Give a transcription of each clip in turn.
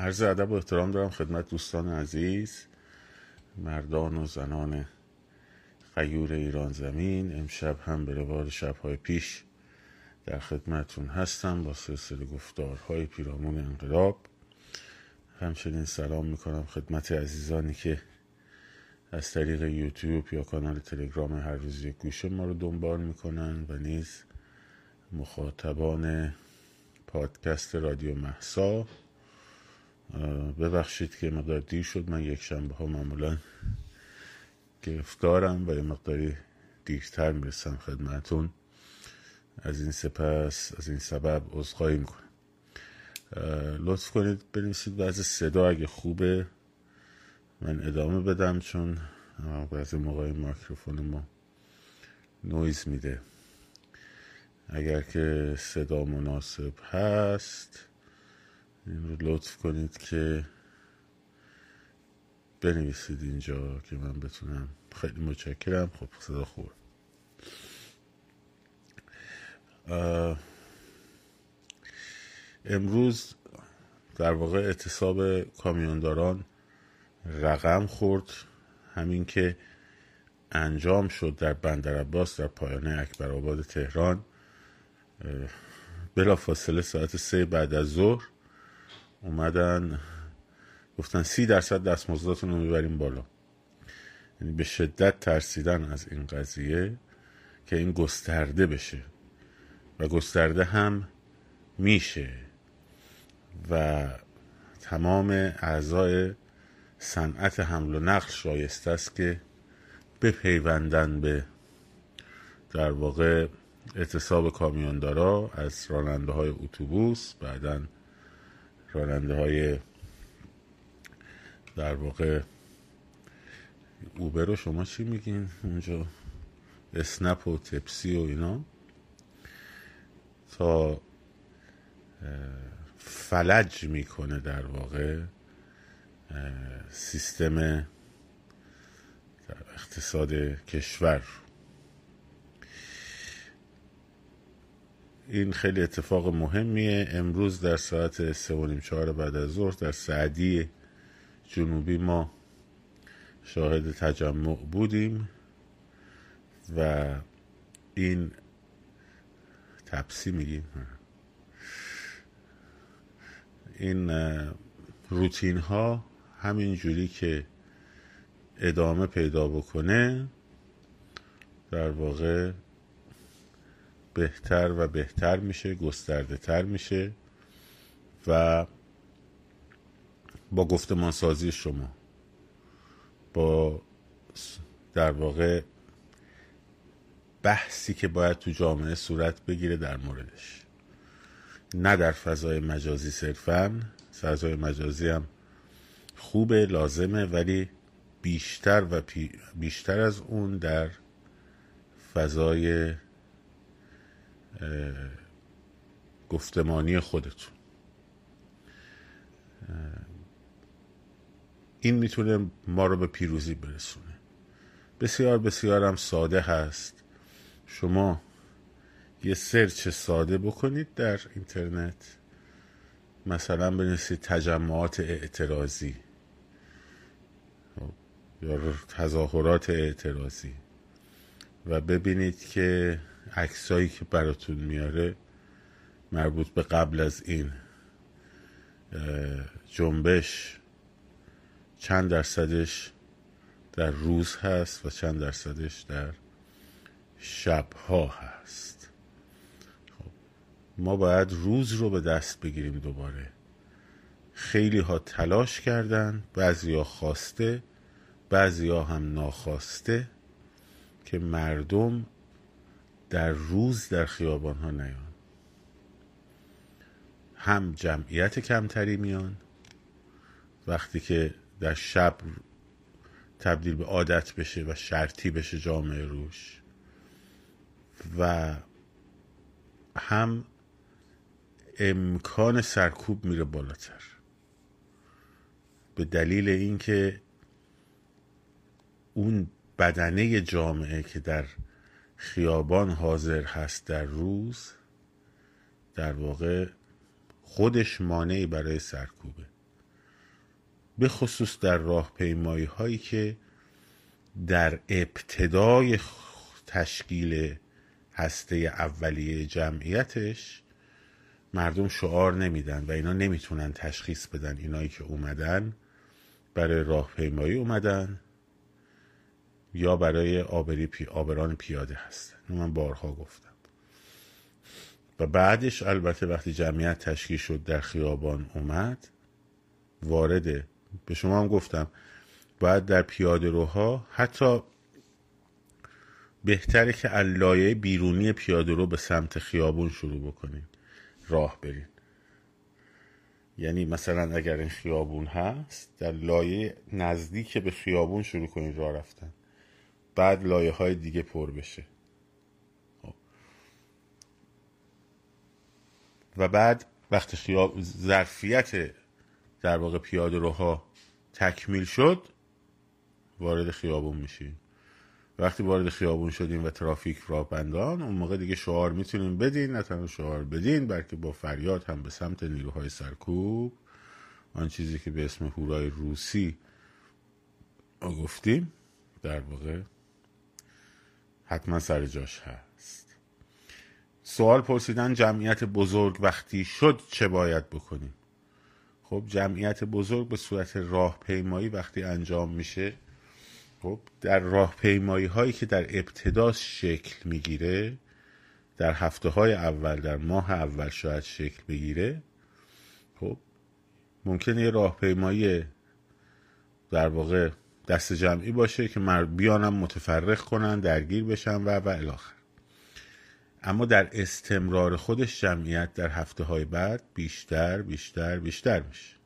عرض ادب و احترام دارم خدمت دوستان عزیز مردان و زنان غیور ایران زمین. امشب هم به روال شبهای پیش در خدمتون هستم با سلسله گفتارهای پیرامون انقلاب. همچنین سلام می‌کنم خدمت عزیزانی که از طریق یوتیوب یا کانال تلگرام هر روز یک گوشه ما رو دنبال می‌کنن و نیز مخاطبان پادکست رادیو محسا ببخشید که مقدار دیر شد. من یک شنبه ها معمولا گرفتارم و یه مقداری دیرتر می‌رسم خدمتون از این سپس از این سبب عذرخواهی می‌کنم لطف کنید بنویسید بعض صدا اگه خوبه. من ادامه بدم چون بعضی موقع مایکروفون ما نویز میده. اگر که صدا مناسب هست این رو لطف کنید که بنویسید اینجا که من بتونم. خیلی متشکرم. خب صدا خوب. امروز در واقع اعتصاب کامیونداران رقم خورد. همین که انجام شد در بندر عباس در پایانه اکبر آباد تهران. بلا فاصله ساعت سه بعد از ظهر اومدن گفتن سی درصد دستمزداتون رو می‌بریم بالا. یعنی به شدت ترسیدن از این قضیه که این گسترده بشه. و گسترده هم میشه. و تمام اعضای صنعت حمل و نقل شایسته است که بپیوندن به در واقع اعتصاب کامیوندارا از راننده های اتوبوس بعدا راننده های در واقع اوبر رو شما چی میگین؟ اونجا اسنپ و تپسی و اینا. تا فلج می‌کنه در واقع سیستم اقتصاد کشور. این خیلی اتفاق مهمیه. امروز در ساعت سه و نیم چهار بعد از ظهر در سعدی جنوبی ما شاهد تجمع بودیم و این تپسی میگیم. این روتین ها همین جوری که ادامه پیدا بکنه در واقع بهتر و بهتر میشه گسترده تر میشه و با گفتمان سازی شما با در واقع بحثی که باید تو جامعه صورت بگیره در موردش. نه در فضای مجازی صرفا فضای مجازی هم خوبه لازمه ولی بیشتر و بیشتر از اون در فضای گفتمانی خودتون. این می‌تونه ما رو به پیروزی برسونه. بسیار بسیار هم ساده هست. شما یه سرچ ساده بکنید در اینترنت. مثلا بنویسید تجمعات اعتراضی. یا تظاهرات اعتراضی. و ببینید که عکسایی که براتون میاره مربوط به قبل از این جنبش چند درصدش در روز هست و چند درصدش در شبها هست. خب ما باید روز رو به دست بگیریم دوباره. خیلی ها تلاش کردن بعضی ها خواسته بعضی ها هم ناخواسته که مردم در روز در خیابان ها نیان. هم جمعیت کمتری میان. وقتی که در شب تبدیل به عادت بشه و شرطی بشه جامعه روش. و هم امکان سرکوب میره بالاتر. به دلیل اینکه اون بدنه جامعه که در خیابان حاضر هست در روز در واقع خودش مانعی برای سرکوبه. به خصوص در راهپیمایی هایی که در ابتدای تشکیل هسته اولیه جمعیتش مردم شعار نمیدن و اینا نمی‌تونن تشخیص بدن اینایی که اومدن برای راهپیمایی اومدن. یا برای آبری پی آبران پیاده هستن من بارها گفتم. و بعدش البته وقتی جمعیت تشکیل شد در خیابان اومد وارد به شما هم گفتم باید در پیاده روها حتی بهتره که علایه بیرونی پیاده رو به سمت خیابون شروع بکنین راه برین. یعنی مثلا اگر این خیابون هست در لایه نزدیک به خیابون شروع کنید راه رفتن. بعد لایه های دیگه پر بشه خب. و بعد وقتی خیاب ظرفیت در واقع پیاده روها تکمیل شد وارد خیابون میشین وقتی وارد خیابون شدیم و ترافیک راه بندان اون موقع دیگه شعار می‌تونیم بدین نه تنها شعار بدین بلکه با فریاد هم به سمت نیروهای سرکوب آن چیزی که به اسم هورای روسی گفتیم در واقع حتما سر جاش هست. سوال پرسیدن جمعیت بزرگ وقتی شد چه باید بکنیم؟ خب جمعیت بزرگ به صورت راهپیمایی وقتی انجام میشه خب در راهپیمایی هایی که در ابتدا شکل می‌گیره در هفته های اول در ماه اول شاید شکل بگیره. خب ممکنه یه راهپیمایی در واقع دست جمعی باشه که مرد بیانم متفرق کنن درگیر بشن و و الاخر اما در استمرار خودش جمعیت در هفته های بعد بیشتر بیشتر بیشتر میشه.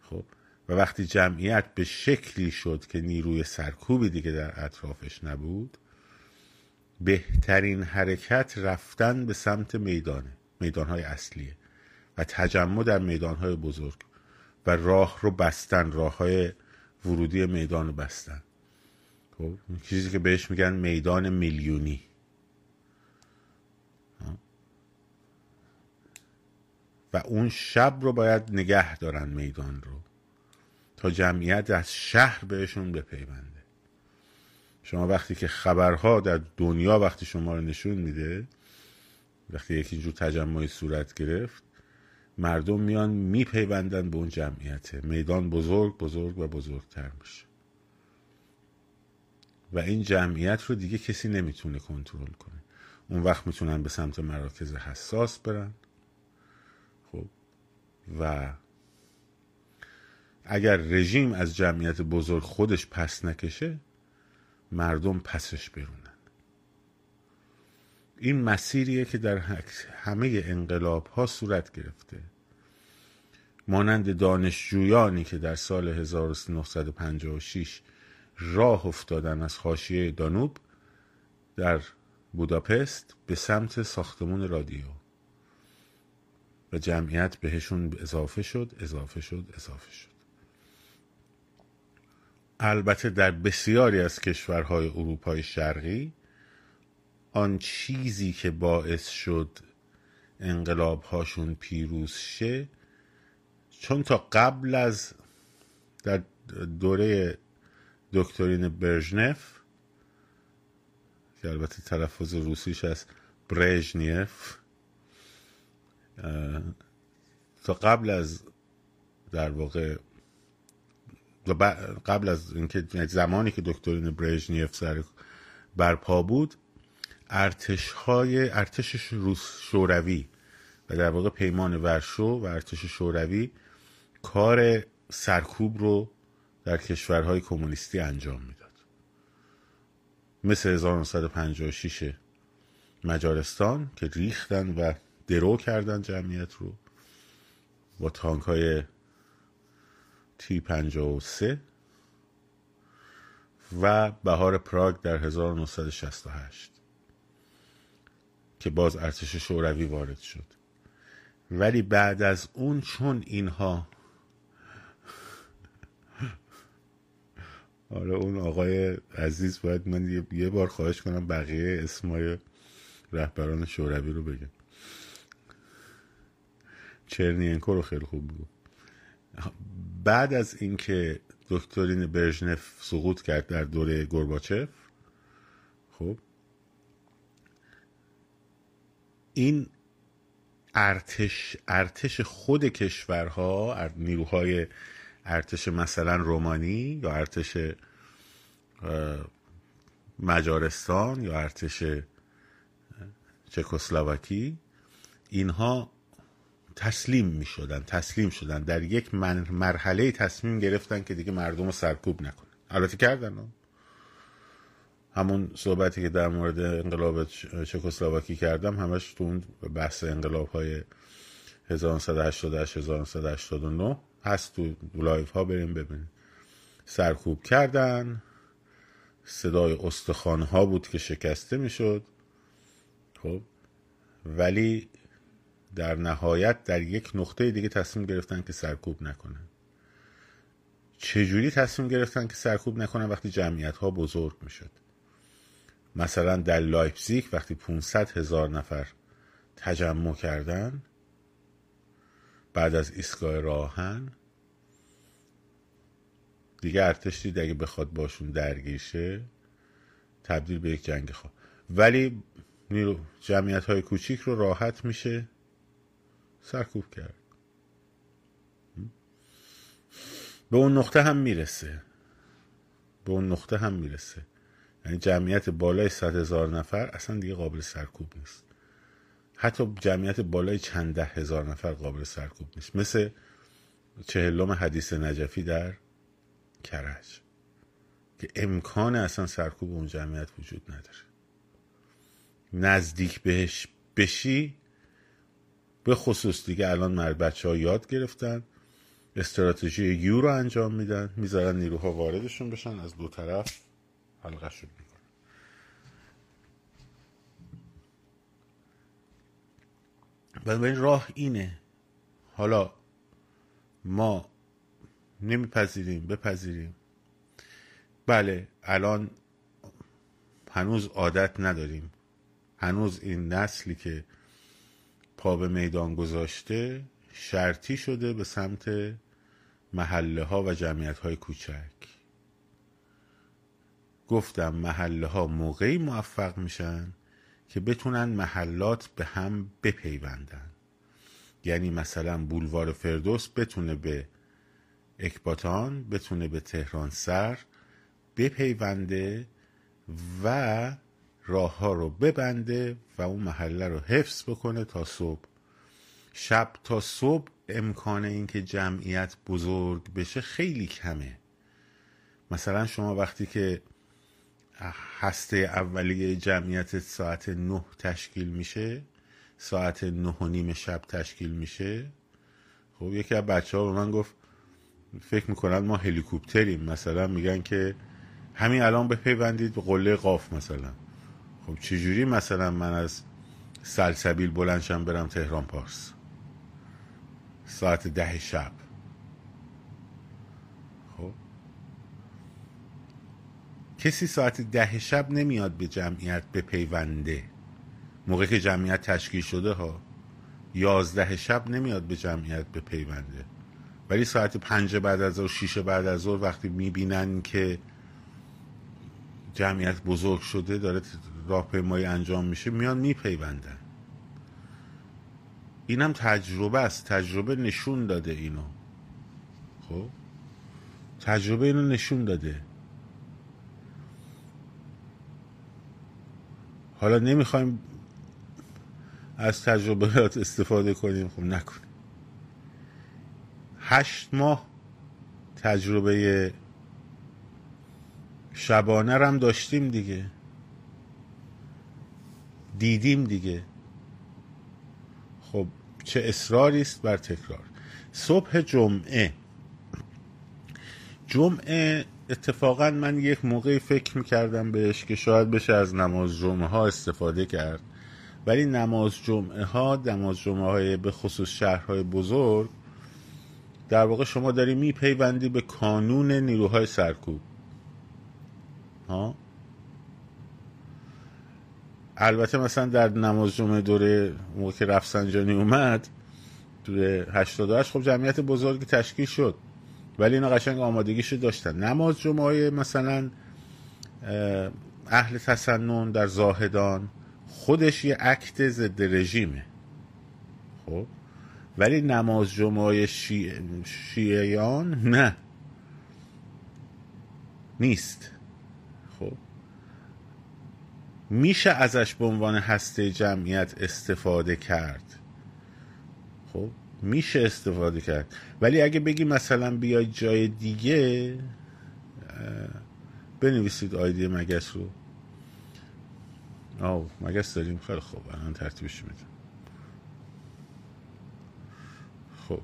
خب؟ و وقتی جمعیت به شکلی شد که نیروی سرکوبی دیگه در اطرافش نبود بهترین حرکت رفتن به سمت میدانه میدانهای اصلیه و تجمع در میدانهای بزرگ و راه رو بستن راه های ورودی میدان بستن. خب چیزی که بهش میگن میدان میلیونی. و اون شب رو باید نگه دارن میدان رو تا جمعیت از شهر بهشون بپیونده. شما وقتی که خبرها در دنیا وقتی شما رو نشون میده وقتی یکی جور تجمعی صورت گرفت مردم میان میپیوندن به اون جمعیت. میدان بزرگ بزرگ و بزرگتر میشه. و این جمعیت رو دیگه کسی نمی‌تونه کنترل کنه. اون وقت می‌تونن به سمت مراکز حساس برن. خب. و اگر رژیم از جمعیت بزرگ خودش پس نکشه مردم پسش برونن این مسیریه که در همه انقلاب ها صورت گرفته. مانند دانشجویانی که در سال 1956 راه افتادن از خاشیه دانوب در بوداپست به سمت ساختمون رادیو. و جمعیت بهشون اضافه شد اضافه شد اضافه شد. البته در بسیاری از کشورهای اروپای شرقی آن چیزی که باعث شد انقلاب هاشون پیروز شه چون تا قبل از در دوره دکترین برژنف که البته تلفظ روسیش از برژنیف تا قبل از در واقع قبل از اینکه زمانی که دکترین برژنیف سر برپا بود ارتش های ارتش روس شوروی و در واقع پیمان ورشو و ارتش شوروی کار سرکوب رو در کشورهای کمونیستی انجام می‌داد. مثل 1956 مجارستان که ریختن و درو کردن جمعیت رو با تانک های تی 53 و بهار پراگ در 1968 که باز ارتش شوروی وارد شد. ولی بعد از اون چون اینها آره اون آقای عزیز باید من یه بار خواهش کنم بقیه اسمای رهبران شوروی رو بگم چرنینکو رو خیلی خوب بود بعد از اینکه دکترین برژنف سقوط کرد در دوره گرباچف خب این ارتش ارتش خود کشورها نیروهای ارتش مثلا رومانی یا ارتش مجارستان یا ارتش چکسلواکی اینها تسلیم می شدن تسلیم شدن در یک مرحله تصمیم گرفتن که دیگه مردم رو سرکوب نکنن. البته کردن. همون صحبتی که در مورد انقلاب چکسلواکی کردم همش تو اون بحث انقلاب های 1988 1989 هست تو live ها بریم ببینیم. سرکوب کردن صدای استخوان ها بود که شکسته می‌شد. خب ولی در نهایت در یک نقطه دیگه تصمیم گرفتن که سرکوب نکنن. چجوری تصمیم گرفتن که سرکوب نکنن؟ وقتی جمعیت ها بزرگ می‌شد. مثلا در لایپزیگ وقتی 500 هزار نفر تجمع کردن بعد از ایستگاه راهن دیگه ارتش دید اگه بخواد باشون درگیر شه تبدیل به یک جنگ خواه. ولی جمعیت های کوچیک رو راحت میشه سرکوب کرد. به اون نقطه هم می‌رسه. به اون نقطه هم می‌رسه. یعنی جمعیت بالای صد هزار نفر اصلا دیگه قابل سرکوب نیست. حتی جمعیت بالای چند ده هزار نفر قابل سرکوب نیست. مثل چهلم حدیث نجفی در کرج که امکان اصلا سرکوب اون جمعیت وجود نداره. نزدیک بهش بشی به خصوص دیگه الان مرد بچه ها یاد گرفتن استراتژی یو رو انجام میدن می‌ذارن نیروها واردشون بشن از دو طرف حلقه شد می‌کنن بنابراین راه اینه. حالا ما نمیپذیریم بپذیریم. بله الان هنوز عادت نداریم. هنوز این نسلی که پا به میدان گذاشته شرطی شده به سمت محله ها و جمعیت های کوچک. گفتم محله ها موقعی موفق میشن که بتونن محلات به هم بپیوندن. یعنی مثلا بولوار فردوس بتونه به اکباتان بتونه به تهران سر بپیونده و راه ها رو ببنده و اون محله رو حفظ بکنه تا صبح. شب تا صبح امکان اینکه جمعیت بزرگ بشه خیلی کمه. مثلا شما وقتی که هسته اولیه جمعیت ساعت نه تشکیل میشه. ساعت نه و نیم شب تشکیل میشه. خب یکی از بچه ها به من گفت فکر می‌کنن ما هلیکوپتریم. مثلا میگن که همین الان بپیوندید به قله قاف مثلا. خب چجوری مثلا من از سلسبیل بلنشم برم تهران پارس؟ ساعت ده شب خب کسی ساعت ده شب نمیاد به جمعیت بپیونده. موقع که جمعیت تشکیل شده ها یازده شب نمیاد به جمعیت بپیونده. ولی ساعت پنج بعد از ظهر شیش بعد از ظهر وقتی می‌بینن که جمعیت بزرگ شده داره راهپیمایی انجام میشه میان میپیوندن. اینم تجربه است. تجربه نشون داده اینو. خب؟ تجربه اینو نشون داده. حالا نمی‌خوایم از تجربیات استفاده کنیم. خب نکنیم هشت ماه تجربه شبانه هم داشتیم دیگه. دیدیم دیگه. خب چه اصراری است بر تکرار. صبح جمعه. جمعه اتفاقا من یک موقعی فکر می‌کردم بهش که شاید بشه از نماز جمعه ها استفاده کرد. ولی نماز جمعه ها نماز جمعه های به خصوص شهرهای بزرگ در واقع شما داری میپیوندی به کانون نیروهای سرکوب. ها؟ البته مثلا در نماز جمعه دوره موقع که رفسنجانی اومد دوره 88 خب جمعیت بزرگی تشکیل شد. ولی اینا قشنگ آمادگیشو داشتن. نماز جمعه مثلا اهل تسنن در زاهدان خودش یه عکت ضد رژیمه. خب؟ ولی نماز جمعه شیعیان نه. نیست. خب؟ میشه ازش به عنوان هسته جمعیت استفاده کرد. خب؟ میشه استفاده کرد. ولی اگه بگی مثلا بیاید جای دیگه بنویسید آیدی مگس رو. آو مگس داریم. خیلی خوب. الان ترتیبش میدم. خب.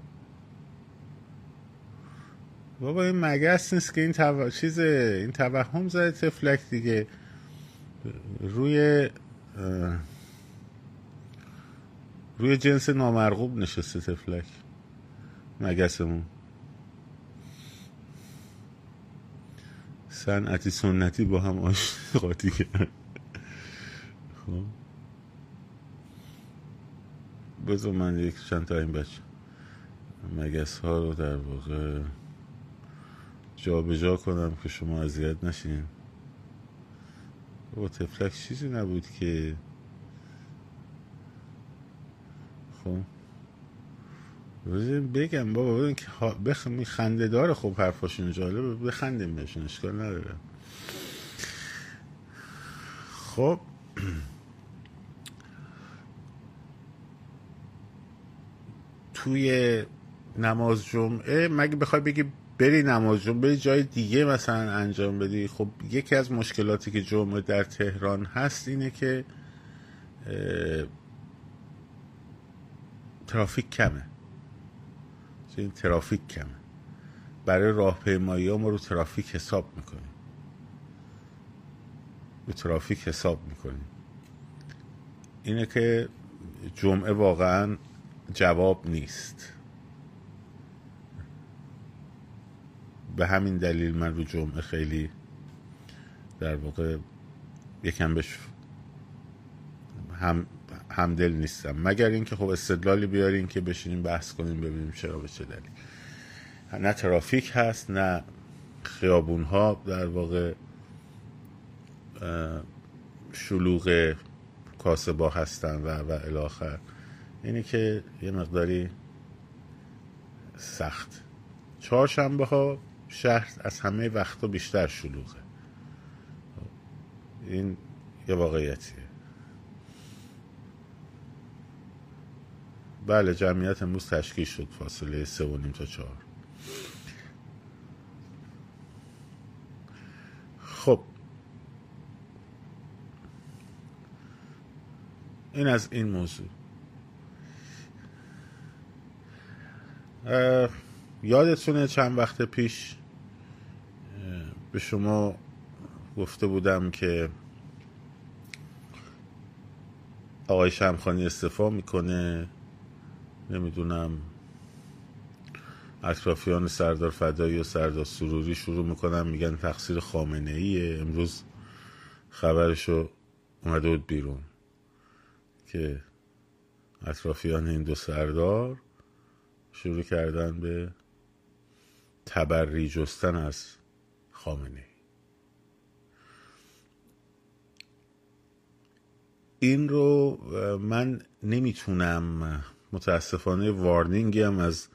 بابا این مگس نیست که این تو... چیز این توهم زده تفلک دیگه. روی روی جنس نامرغوب نشسته تفلک مگسمون. صنعتی سنتی با هم آشتی کرد خب. بذار من یک چند تا این بچه. مگس ها رو در واقع جا به جا کنم که شما اذیت نشین. با تفلک چیزی نبود که خب. بگم بابا ببین که بخ... خنده داره خب حرفاشون جالبه بخندیم بهشون اشکال نداره. خب. توی نماز جمعه مگه بخوای بگی بری نماز جمعه جای دیگه مثلا انجام بدی؟ خب یکی از مشکلاتی که جمعه در تهران هست اینه که ترافیک کمه. این ترافیک کمه. برای راهپیمایی ها ما رو ترافیک حساب می‌کنیم. رو ترافیک حساب می‌کنیم. اینه که جمعه واقعا جواب نیست. به همین دلیل من رو جمعه خیلی در واقع یکم بهش هم همدل نیستم. مگر اینکه خب استدلالی بیارین که بشینیم بحث کنیم ببینیم چرا به چه دلیل. نه ترافیک هست نه خیابون ها در واقع شلوغ کاسبا هستن و و الاخر. اینی که یه مقداری سخت. چهارشنبه ها شهر از همه وقتا بیشتر شلوغه. این یه واقعیتیه. بله جمعیت امروز تشکیل شد فاصله سه و نیم تا چهار. خب. این از این موضوع. یادتونه چند وقت پیش به شما گفته بودم که آقای شمخانی استفا می‌کنه. نمی‌دونم. اطرافیان سردار فدایی و سردار سروری شروع می‌کنن میگن تقصیر خامنه ایه امروز خبرشو اومده بود بیرون که اطرافیان این دو سردار شروع کردن به تبری جستن از خامنه این رو من نمی‌تونم متاسفانه وارنینگی هم از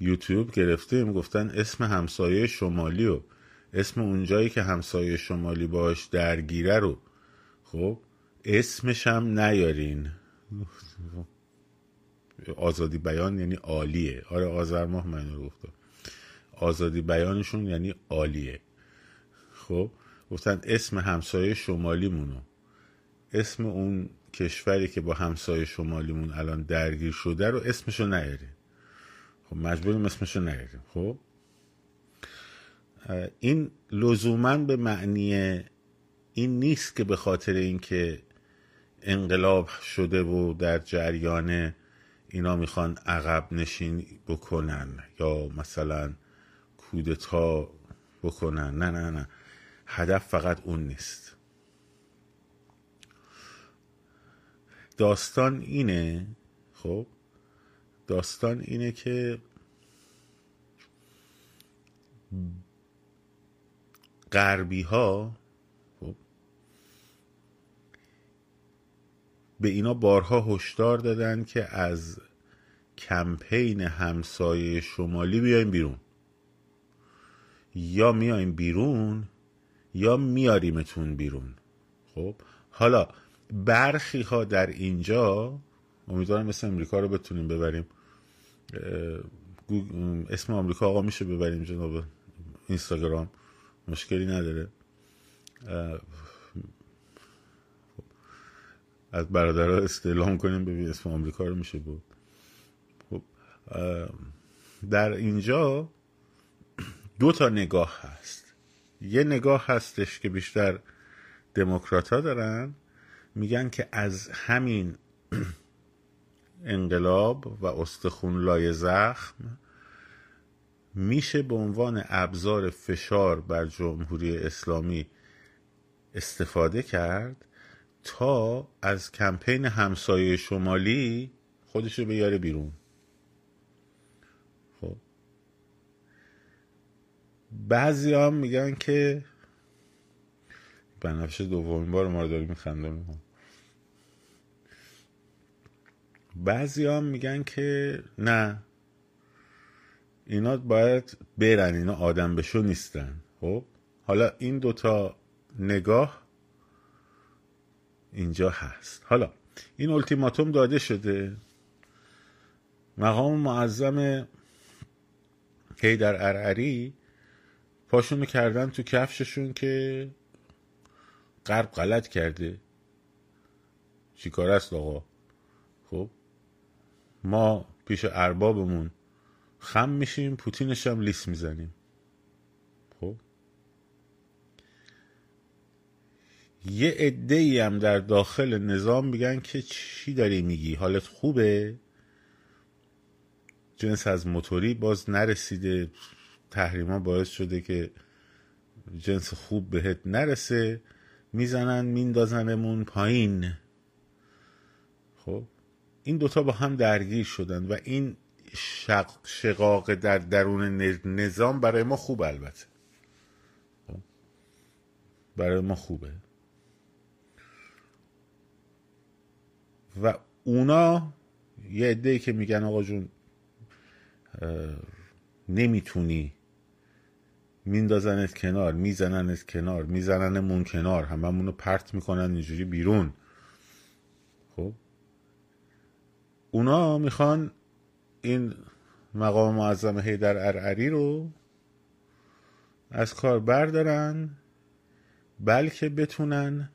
یوتیوب گرفتیم. گفتن اسم همسایه شمالی و اسم اونجایی که همسایه شمالی باش درگیره رو. خب اسمش هم نیارین. آزادی بیان یعنی عالیه. آره آذر ماه من رو گفتم. آزادی بیانشون یعنی عالیه. خب گفتن اسم همسایه شمالی مونو اسم اون کشوری که با همسایه شمالیمون الان درگیر شده رو اسمشو نیاریم خب مجبوریم اسمشو نیاریم. خب؟ این لزوما به معنی این نیست که به خاطر اینکه انقلاب شده و در جریان اینا می‌خوان عقب نشین بکنن یا مثلا کودتا بکنن. نه نه نه. هدف فقط اون نیست. داستان اینه خب؟ داستان اینه که غربی ها خب؟ به اینا بارها هشدار دادن که از کمپین همسایه شمالی بیایم بیرون. یا میایم بیرون یا میاریمتون بیرون خب؟ حالا برخی ها در اینجا امیدوارم مثل امریکا رو بتونیم ببریم. اسم آمریکا آقا میشه ببریم جناب اینستاگرام. مشکلی نداره. از برادرها استعلام کنیم ببین اسم آمریکا رو میشه بود خب در اینجا دو تا نگاه هست. یه نگاه هستش که بیشتر دموکرات ها دارن میگن که از همین انقلاب و استخون لای زخم میشه به عنوان ابزار فشار بر جمهوری اسلامی استفاده کرد تا از کمپین همسایه شمالی خودشو بیاره بیرون. خب. بعضی هم میگن که بنفشه دومین بار ما رو داریم میخندم. بعضی هم میگن که نه. اینا باید برن اینا آدم بشو نیستن. خب؟ حالا این دوتا نگاه اینجا هست. حالا این التیماتوم داده شده. مقام معظم در ارعری پاشونو کردن تو کفششون که قرب غلط کرده. چیکار است آقا؟ ما پیش اربابمون خم میشیم پوتینش هم لیس می‌زنیم. خب؟ یه عده ای هم در داخل نظام میگن که چی داری میگی؟ حالت خوبه؟ جنس از موتوری باز نرسیده. تحریما باعث شده که جنس خوب بهت نرسه. می‌زنن میندازنمون پایین. خب؟ این دوتا با هم درگیر شدن و این شق شقاق در درون نظام برای ما خوب البته. خب؟ برای ما خوبه. و اونا یه عده که میگن آقا جون نمی‌تونی میندازنت کنار میزننت کنار میزننمون کنار هممونو پرت می‌کنن اینجوری بیرون خب اونا می‌خوان این مقام معظم هیدر ارعری رو از کار بردارن بلکه بتونن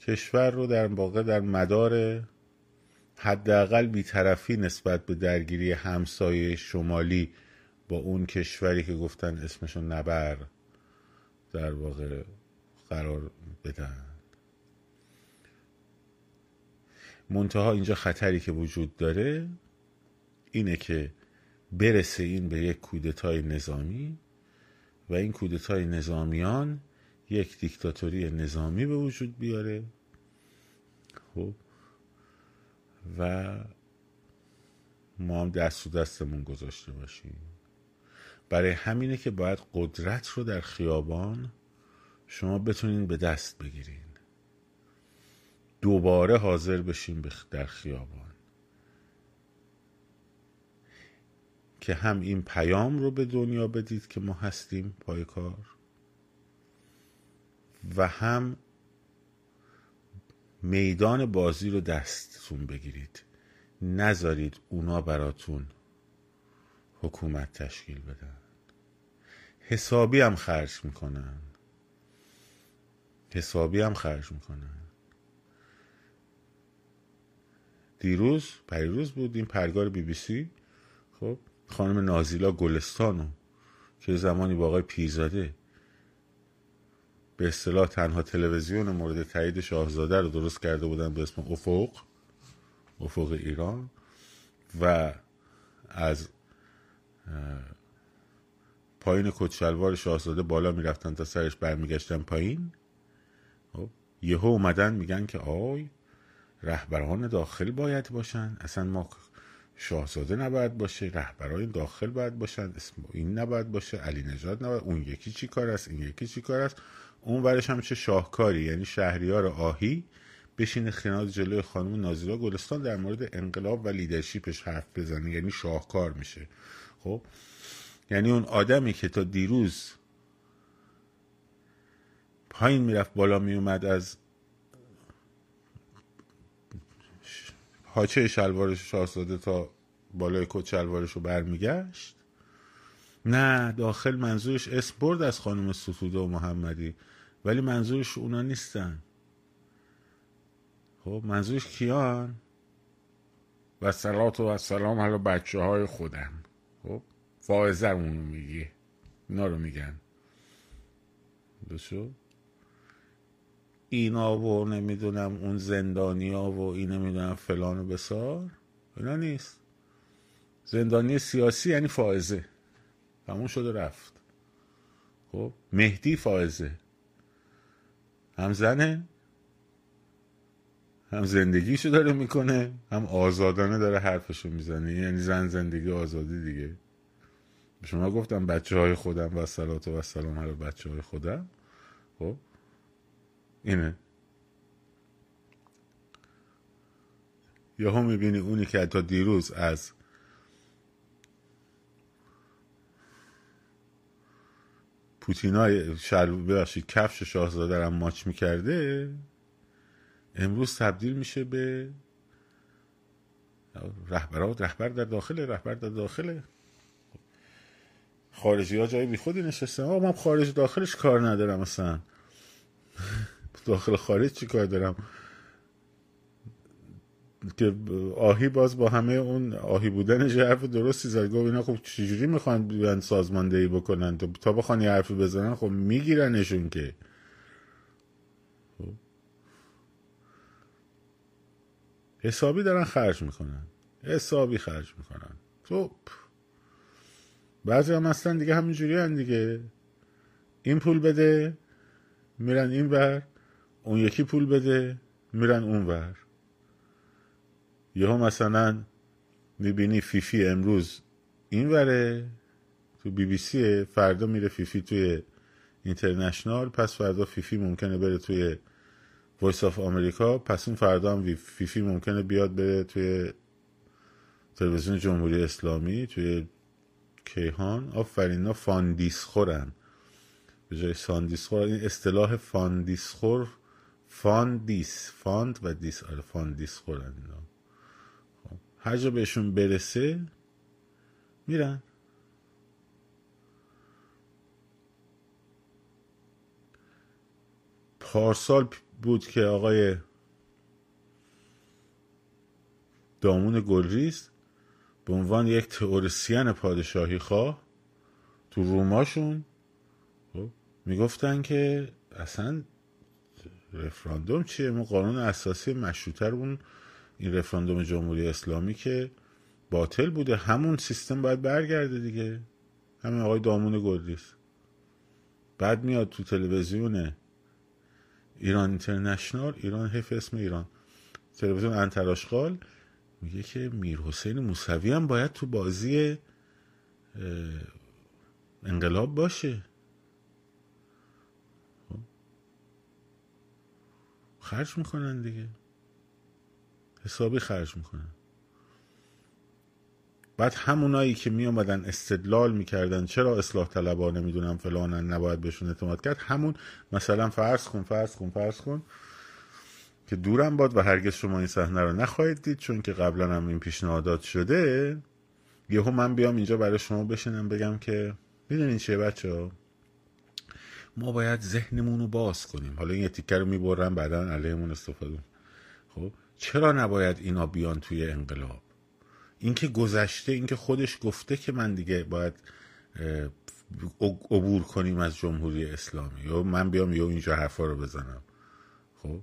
کشور رو در واقع در مدار حداقل بیطرفی نسبت به درگیری همسایه شمالی با اون کشوری که گفتن اسمشو نبر در واقع قرار بدن. منتها اینجا خطری که وجود داره اینه که برسه این به یک کودتای نظامی و این کودتای نظامیان یک دیکتاتوری نظامی به وجود بیاره. خب؟ و ما هم دست و دستمون گذاشته باشیم. برای همینه که باید قدرت رو در خیابان شما بتونین به دست بگیرین. دوباره حاضر بشیم در خیابان. که هم این پیام رو به دنیا بدید که ما هستیم پای کار و هم میدان بازی رو دستتون بگیرید. نذارید اونا براتون حکومت تشکیل بدن. حسابی هم خرج می‌کنن. حسابی هم خرج می‌کنن. دیروز پریروز بود این پرگار بی بی سی. خب خانم نازیلا گلستانو که زمانی با آقای پیرزاده به اصطلاح تنها تلویزیون مورد تایید شاهزاده رو درست کرده بودن به اسم افق افق ایران. و از پایین کچلوار شاهزاده بالا می‌رفتن تا سرش برمیگشتن پایین. خب یهو اومدن میگن که آی رهبران داخل باید باشن. اصلا ما شاهزاده نباید باشه رهبرای داخل باید باشن اسم این نباید باشه علی نجات نباید اون یکی چی کار است این یکی چی کار است. اون ورش هم چه شاهکاری یعنی شهریار آهی بشینه خناد جلوی خانم نازیرا گلستان در مورد انقلاب و لیدرشیپش حرف بزنه یعنی شاهکار میشه. خب؟ یعنی اون آدمی که تا دیروز پایین می‌رفت بالا میومد از پاچه شلوارش شاهزاده تا بالای کت شلوارش رو برمیگشت؟ نه داخل منظورش اسم برد از خانم ستوده و محمدی ولی منظورش اونا نیستن. خب منظورش کیان؟ و سلات و سلام حالا بچه های خودم. خب فائزه اونو میگه اینا رو میگن. دوشو اینا و نمی‌دونم اون زندانی ها و این نمی‌دونم فلان و بسار اینا نیست. زندانی سیاسی یعنی فائزه. تموم شده رفت. خب مهدی فائزه. هم زنه هم زندگیشو داره می‌کنه هم آزادانه داره حرفشو می‌زنه. یعنی زن زندگی آزادی دیگه. شما گفتم بچه های خودم و سلات و سلام علی بچه های خودم. خب اینه. یا هم می‌بینی اونی که تا دیروز از پوتینای شل ببخشید کفش شاهزاده هم ماچ می‌کرده امروز تبدیل میشه به رهبرات رهبر در داخل رهبر در داخله. خارجی ها جای بی خودی نشستن. آقا من خارج داخلش کار ندارم اصلا. داخل خارج چی کار دارم؟ که آهی باز با همه اون آهی بودنش حرف درستی زد. گفت اینا خب چجوری می‌خوان بیان سازماندهی بکنن؟ تا بخوان یه حرفی بزنن خب میگیرنشون که. خب. حسابی دارن خرج می‌کنن. حسابی خرج می‌کنن. تو بعضی هم اصلا دیگه همینجوری هم دیگه. این پول بده میرن این ور. اون یکی پول بده میرن اون ور. یهو مثلا می‌بینی فیفی امروز این وره تو بی بی سیه فردا میره فیفی توی International پس فردا فیفی ممکنه بره توی Voice of America پس اون فردا هم فیفی ممکنه بیاد بره توی تلویزیون جمهوری اسلامی توی کیهان. آفرین ها فاندیس خورن به جای ساندیس خور این اصطلاح فاندیس خور فاندیس fund و دیس آره فاندیس خورن اینا خب. هر جا بهشون برسه میرن پارسال بود که آقای دامون گلریست به عنوان یک تئوریسین پادشاهی خواه تو روماشون خب می‌گفتن که اصلا رفراندوم چیه؟ ما قانون اساسی مشروطه اون این رفراندوم جمهوری اسلامی که باطل بوده. همون سیستم باید برگرده دیگه. همین آقای دامون گلریس بعد میاد تو تلویزیون ایران اینترنشنال ایران حیف اسم ایران. تلویزیون انتراشقال میگه که میر حسین موسوی هم باید تو بازی انقلاب باشه. خرج می‌کنن دیگه. حسابی خرج می‌کنن. بعد همونایی که می آمدن استدلال می‌کردن چرا اصلاح طلبا نمی‌دونم فلانن نباید بهشون اعتماد کرد؟ همون مثلا فرض کن فرض کن فرض کن که دورم باد و هرگز شما این صحنه رو نخواهید دید چون که قبلا هم این پیشنهادات شده. یهو من بیام اینجا برای شما بشینم بگم که می‌دونین چیه بچه ها ما باید ذهنمون رو باز کنیم. حالا این تیکه رو می‌برن بعدا علیهمون استفاده خب؟ چرا نباید اینا بیان توی انقلاب؟ اینکه گذشته اینکه خودش گفته که من دیگه باید عبور کنیم از جمهوری اسلامی. یا من بیام یا اینجا حرفا رو بزنم. خب؟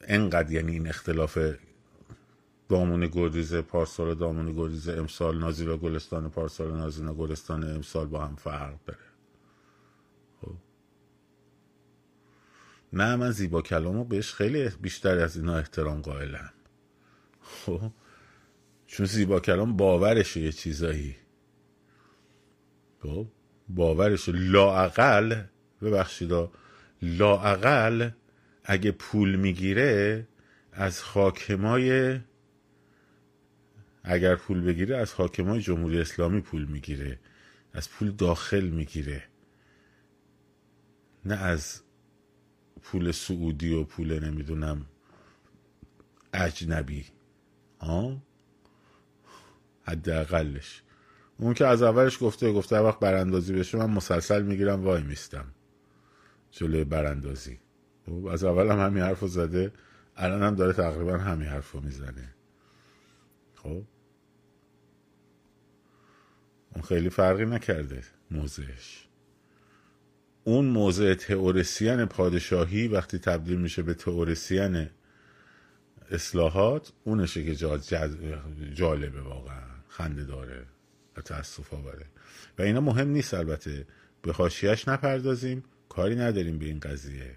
انقدر یعنی این اختلاف دامون گریزه پارسال دامون گریزه امسال نازیلا گلستان پارسال نازینا گلستان امسال با هم فرق داره. نه من زیبا کلامو بهش خیلی بیشتر از اینا احترام قائلم. خب چون زیبا کلام باورشه یه چیزایی. خب باورش لاعقل ببخشید لاعقل اگه پول می‌گیره از حاکمای اگر پول بگیره از حاکمای جمهوری اسلامی پول می‌گیره از پول داخل می‌گیره. نه از پول سعودی و پول نمی‌دونم اجنبی ها؟ حداقلش. اون که از اولش گفته گفته وقت براندازی بشه من مسلسل می‌گیرم وای میستم. جلوی براندازی. خب، از اول هم همین حرف زده الان هم داره تقریبا همین حرف می‌زنه. خب؟ اون خیلی فرقی نکرده موضعش. اون موضع تئوریسین پادشاهی وقتی تبدیل میشه به تئوریسین اصلاحات اونشه که جالبه واقعا خنده داره و تاسف آوره. و اینا مهم نیست البته. به حاشیهش نپردازیم کاری نداریم به این قضیه.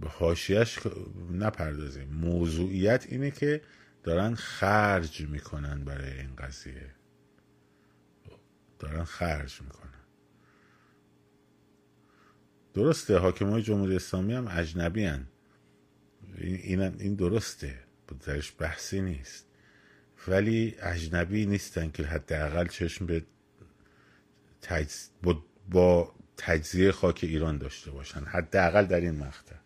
به حاشیهش نپردازیم. موضوعیت اینه که دارن خرج می‌کنن برای این قضیه. دارن خرج می‌کنن. درسته حاکم های جمهوری اسلامی هم اجنبی هن. این, این درسته. درش بحثی نیست. ولی اجنبی نیستن که حداقل چشم به تجز... با... با تجزیه خاک ایران داشته باشن. حداقل در این مقطع.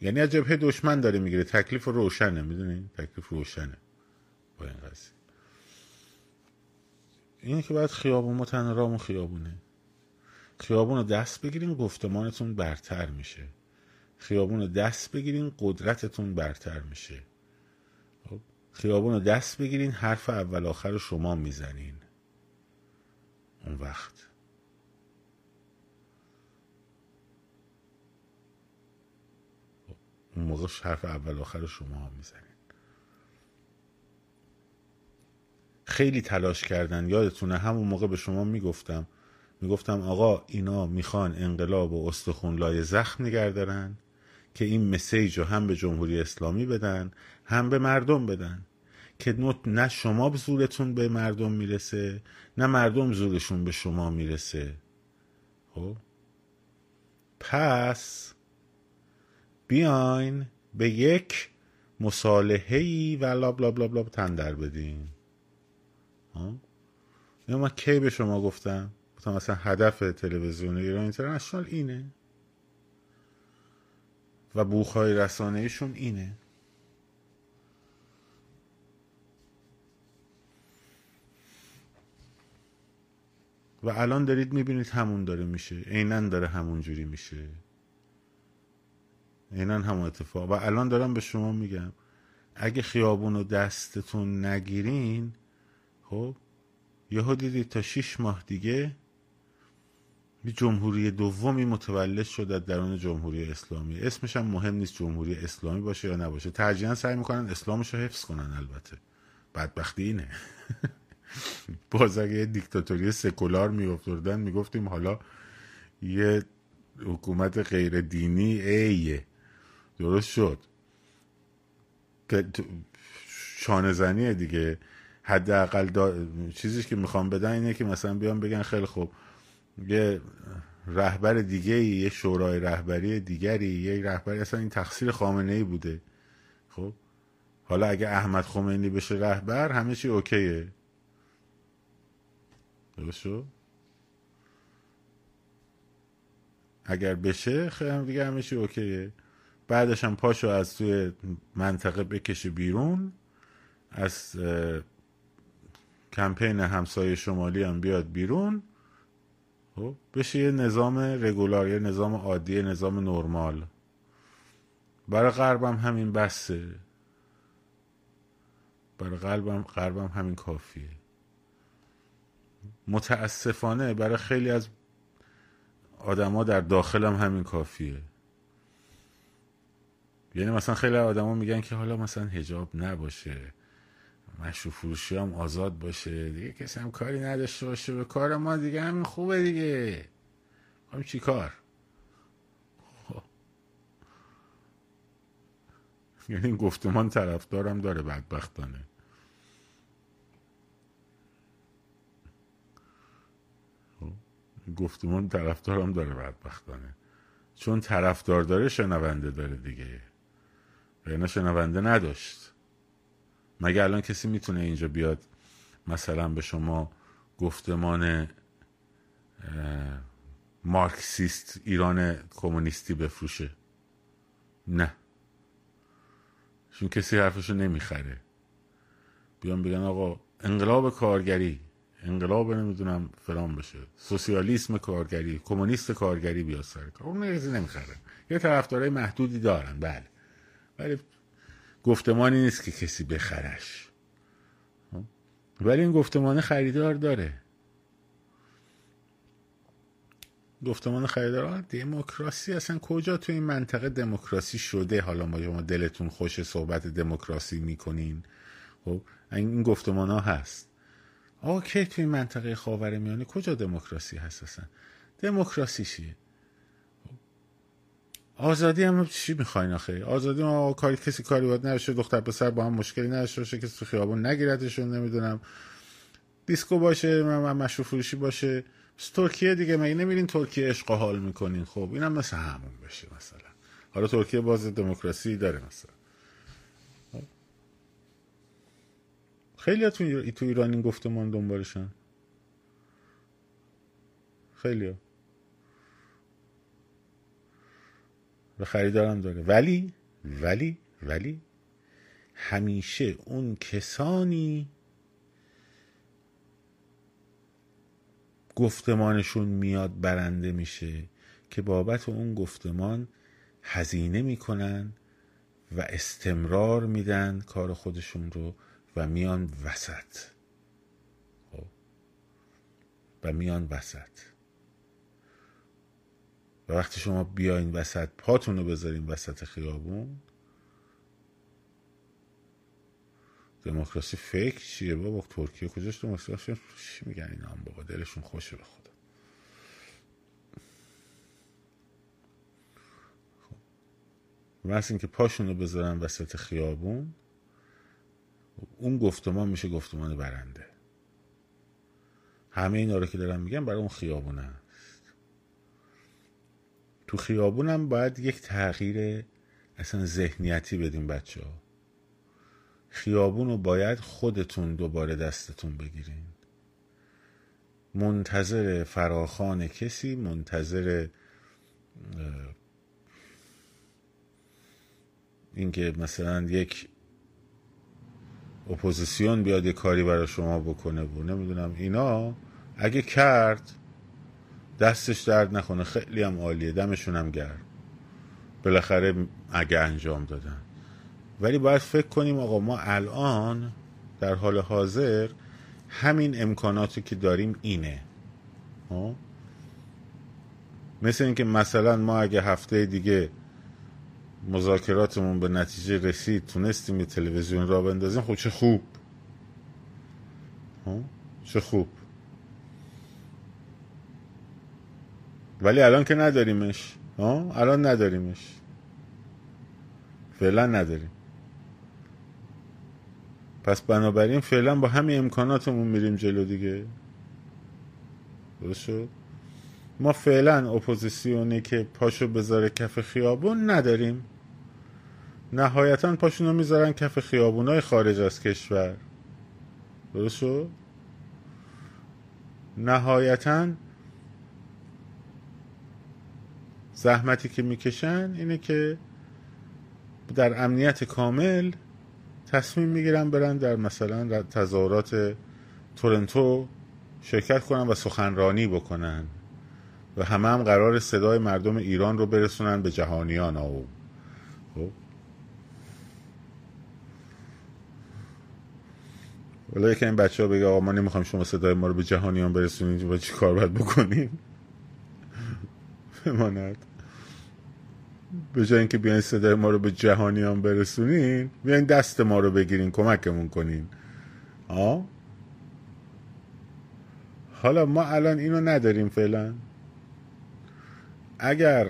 یعنی از جبهه دشمن داره می‌گیره. تکلیف روشنه. می‌دونی؟ تکلیف روشنه با این قضیه. اینه که باید خیابون متن رامون خیابونه. خیابون رو دست بگیرین گفتمانتون برتر میشه. خیابون رو دست بگیرین قدرتتون برتر میشه. خب، خیابون رو دست بگیرین حرف اول آخر شما می‌زنین. اون وقت. خب، اون موقع حرف اول آخر شما می‌زنین. خیلی تلاش کردن. یادتونه همون موقع به شما می‌گفتم می‌گفتم آقا اینا می‌خوان انقلاب و استخون لای زخم نگردارن که این مسیج رو هم به جمهوری اسلامی بدن هم به مردم بدن که نه شما زورتون به مردم می‌رسه نه مردم زورشون به شما می‌رسه. خب؟ پس بیاین به یک مصالحه و لاب لاب لاب لاب تندر بدین. اینو من کی به شما گفتم؟ گفتم مثلا هدف تلویزیون ایران اینترنشنال اینه. و بوخهای رسانه ایشون اینه. و الان دارید می‌بینید همون داره میشه. عینا داره همون جوری میشه. عینا همون اتفاق. و الان دارم به شما میگم اگه خیابون رو دستتون نگیرین خب یهو دیدید تا شیش ماه دیگه جمهوری دومی متولد شد در درون جمهوری اسلامی. اسمش هم مهم نیست جمهوری اسلامی باشه یا نباشه. ترجیحا سعی می‌کنن اسلامش رو حفظ کنن البته. بدبختی اینه. باز اگه یه دیکتاتوری سکولار میافتردن می‌گفتیم حالا یه حکومت غیر دینی ایه. درست شد. شانه زنیه دیگه. حداقل دا... چیزی که می‌خوام بدن اینه که مثلا بیان بگن خیلی خوب یه رهبر دیگه یه شورای رهبری دیگری یه رهبری اصلا این تقصیر خامنه ای بوده. خب؟ حالا اگه احمد خمینی بشه رهبر همه چی اوکیه. درست اگر بشه خیلی دیگه همه چی اوکیه. بعدش هم پاشو از توی منطقه بکشه بیرون. از کمپین همسایه شمالی هم بیاد بیرون. خب بشه یه نظام رگولار یه نظام عادی نظام نرمال. برای غربم همین بسه. برای غربم غربم همین کافیه. متاسفانه برای خیلی از آدما در داخلم همین کافیه. یعنی مثلا خیلی آدما میگن که حالا مثلا هجاب نباشه. مشروع فروشی هم آزاد باشه. دیگه کسی هم کاری نداشته باشه به کار ما دیگه همین خوبه دیگه. همین چی کار؟ خب. یعنی گفتمان طرفدارم داره بدبختانه. خب، گفتمان طرفدارم داره بدبختانه. چون طرفدار داره شنونده داره دیگه. یعنی شنونده نداشت. مگه الان کسی می‌تونه اینجا بیاد مثلا به شما گفتمان مارکسیست ایران کمونیستی بفروشه؟ نه. چون کسی حرفشو نمی‌خره. بیان بگن آقا انقلاب کارگری انقلاب نمی‌دونم فلان بشه. سوسیالیسم کارگری کمونیست کارگری بیا سر کار. اون نمی‌خره. یه طرفدارای محدودی دارن. بله. ولی گفتمانی نیست که کسی بخرش؟ ولی این گفتمان خریدار داره. گفتمان خریدار دموکراسی اصلا کجا تو این منطقه دموکراسی شده؟ حالا ما شما دلتون خوش صحبت دموکراسی می‌کنین. خب این گفتمان ها هست. آقا کی تو این منطقه خاور میانه کجا دموکراسی هست اصلا؟ دموکراسی چیه؟ آزادی هم چی می‌خواین آخه؟ آزادی ما کاری کسی کاری باید نشه دختر پسر با هم مشکلی نداشته باشه کسی تو خیابون نگیرتشون نمی‌دونم. دیسکو باشه من مشروع فروشی باشه. ترکیه دیگه مگه نمیرین ترکیه عشق حال می‌کنین؟ خب اینم مثل همون بشه مثلا. حالا ترکیه باز دموکراسی داره مثلا. خیلی تو ایران این گفتمان دنبالشن. خیلی ها. و خریدارم داره ولی ولی ولی همیشه اون کسانی گفتمانشون میاد برنده میشه که بابت اون گفتمان هزینه می‌کنن و استمرار میدن کار خودشون رو و میان وسط. خب. و میان وسط. و وقتی شما بیاین وسط پاتون رو بذارین وسط خیابون دموکراسی فکر چیه بابا؟ ترکیه کجاش دموکراسی؟ چی میگن اینا؟ هم بابا دلشون خوشه به خدا. خب. اینکه پاشون رو بذارن وسط خیابون اون گفتمان میشه گفتمان برنده. همه اینا رو که دارم میگم برای اون خیابون است تو خیابونم باید یک تغییر اصلا ذهنیتی بدیم بچه ها خیابون رو باید خودتون دوباره دستتون بگیرین. منتظر فراخان کسی منتظر اینکه مثلا یک اپوزیسیون بیاد یه کاری برای شما بکنه و نمی‌دونم اینا اگه کرد دستش درد نکنه. خیلی هم عالیه. دمشون هم گرم. بالاخره اگه انجام دادن. ولی باید فکر کنیم آقا ما الان در حال حاضر همین امکاناتی که داریم اینه. ها؟ مثل اینکه مثلا ما اگه هفته دیگه مذاکراتمون به نتیجه رسید تونستیم یه تلویزیون را بندازیم خب چه خوب. چه خوب. ولی الان که نداریمش. ها؟ الان نداریمش. فعلا نداریم. پس بنابراین فعلا با همین امکاناتمون میریم جلو دیگه. درست شد؟ ما فعلا اپوزیسیونی که پاشو بذاره کف خیابون نداریم. نهایتا پاشونو می‌ذارن کف خیابونای خارج از کشور. درست شد؟ نهایتا زحمتی که می‌کشن اینه که در امنیت کامل تصمیم می‌گیرن برن در مثلا تظاهرات تورنتو شرکت کنن و سخنرانی بکنن و همه هم قرار صدای مردم ایران رو برسونن به جهانیان او خب. ولی که این بچه ها بگه آقا ما نمی‌خوایم شما صدای ما رو به جهانیان برسونید و چی کار باید بکنیم؟ بماند. به جای اینکه بیاین صدای ما رو به جهانیان برسونین بیاین دست ما رو بگیرین کمکمون کنین. آه؟ حالا ما الان اینو نداریم فعلا. اگر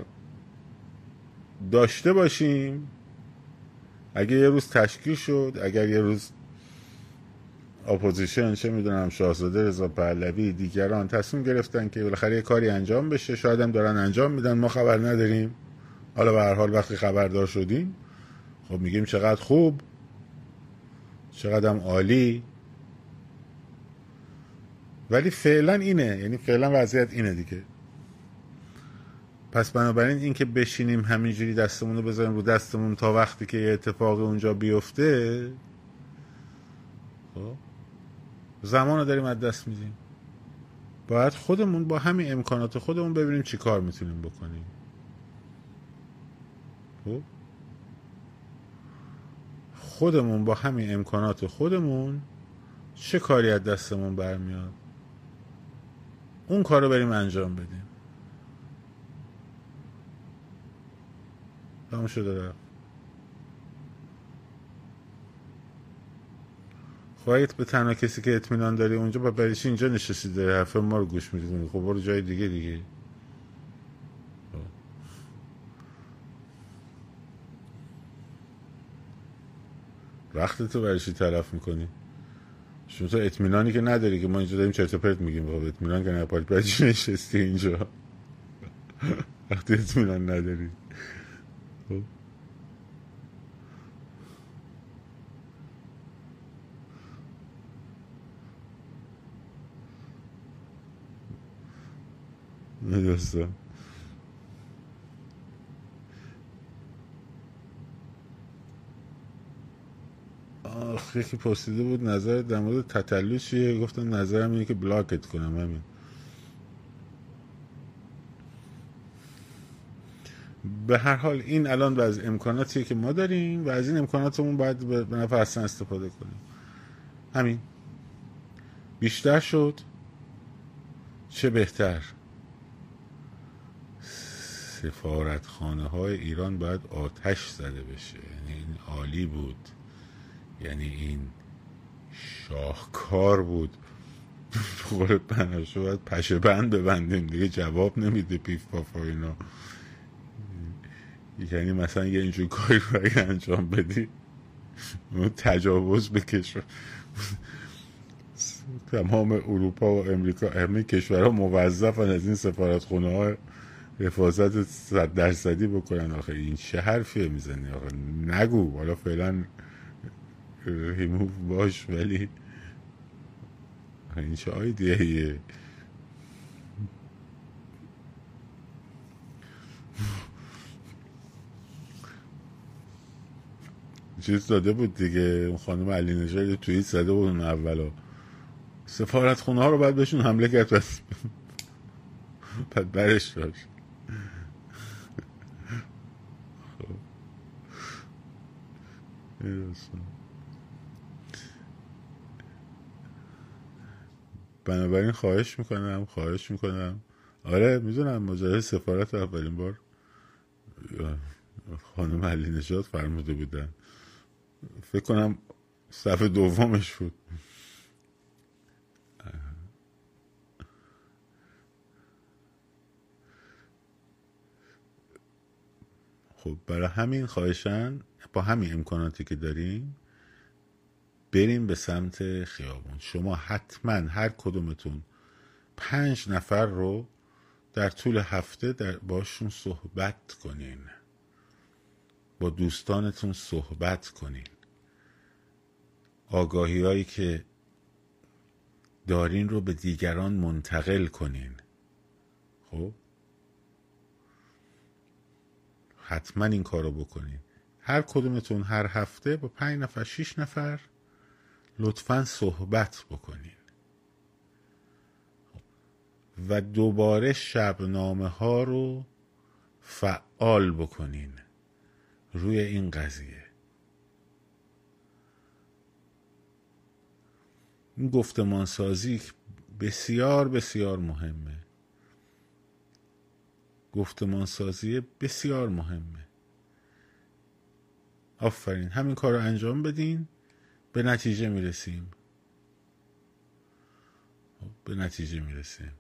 داشته باشیم اگه یه روز تشکیل شد اگر یه روز opposition چه می‌دونم شاهزاده رضا پهلوی دیگران تصمیم گرفتن که بالاخره یه کاری انجام بشه شاید هم دارن انجام میدن ما خبر نداریم. حالا به هر حال وقتی خبردار شدیم خب میگیم چقدر خوب چقدر هم عالی. ولی فعلا اینه یعنی فعلا وضعیت اینه دیگه. پس بنابراین اینکه بشینیم همینجوری دستمون رو بذاریم رو دستمون تا وقتی که یه اتفاق اونجا بیفته خب زمان رو داریم از دست میدیم. باید خودمون با همین امکانات خودمون ببینیم چی کار می‌تونیم بکنیم. خودمون با همین امکانات خودمون چه کاری از دستمون برمیاد؟ اون کار رو بریم انجام بدیم. تمام شده رفت. خواهید به تنها کسی که اطمینان داری اونجا با بریشی اینجا نشستی داره حرف ما رو گوش می‌دونی خب برو جای دیگه دیگه. وقت تو برشی طرف می‌کنی؟ شما تو اطمینانی که نداری که ما اینجا داریم چرت پرت میگیم. خب اطمینان که نپاید برشی نشستی اینجا؟ وقتی اطمینان نداری. خب دوستان آخ یکی پرسیده بود نظر در مورد تطلو چیه؟ گفتم نظرم اینه که بلاکت کنم همین. به هر حال این الان از امکاناتیه که ما داریم و از این امکاناتمون باید به نفع اصلا استفاده کنیم. همین. بیشتر شد چه بهتر؟ سفارت خانه های ایران باید آتش زده بشه. یعنی این عالی بود. یعنی این شاهکار بود. قول پناشو باید پشه بند ببندیم. دیگه جواب نمیده پیف پافا اینا. یعنی مثلا یه اینجور کاری رو اگه انجام بدی. تجاوز به کشور. تمام اروپا و امریکا همه کشورها موظفن از این سفارت خونه ها حفاظت صد درصدی بکنن. آخه این چه حرفیه می‌زنی؟ آخه نگو. حالا فعلا ریموف باش ولی این چه آیدیه چیز داده بود دیگه. خانم علی نژاد توییت زده بود اون اولا. سفارت خونه ها رو باید بهشون حمله کرد بس. بعد برش داشت. بنابراین خواهش می‌کنم خواهش می‌کنم. آره می‌دونم مجرد سفارت اولین بار خانم علی نجات فرموده بودن. فکر کنم صفحه دومش بود. خب برای همین خواهشن با همین امکاناتی که داریم بریم به سمت خیابون. شما حتما هر کدومتون پنج نفر رو در طول هفته در باشون صحبت کنین. با دوستانتون صحبت کنین. آگاهی هایی که دارین رو به دیگران منتقل کنین. خب؟ حتما این کارو بکنین. هر کدومتون هر هفته با پنج نفر شیش نفر لطفا صحبت بکنین. و دوباره شبنامه ها رو فعال بکنین. روی این قضیه. این گفتمان سازی بسیار بسیار مهمه. گفتمان سازی بسیار مهمه. آفرین. همین کار رو انجام بدین. به نتیجه می‌رسیم. به نتیجه می‌رسیم.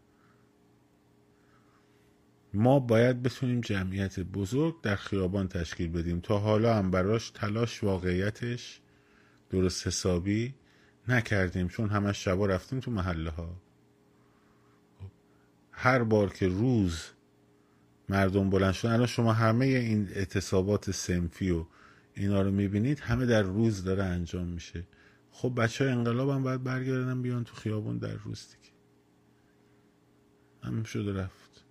ما باید بتونیم جمعیت بزرگ در خیابان تشکیل بدیم. تا حالا هم براش تلاش واقعیتش درست حسابی نکردیم چون همش شبا رفتیم تو محله ها هر بار که روز مردم بلند شدن الان شما همه این اعتصابات سنفی و اینا رو می‌بینید همه در روز داره انجام میشه. خب بچه های انقلاب هم باید برگردن بیان تو خیابون در روز دیگه. هم شده رفت.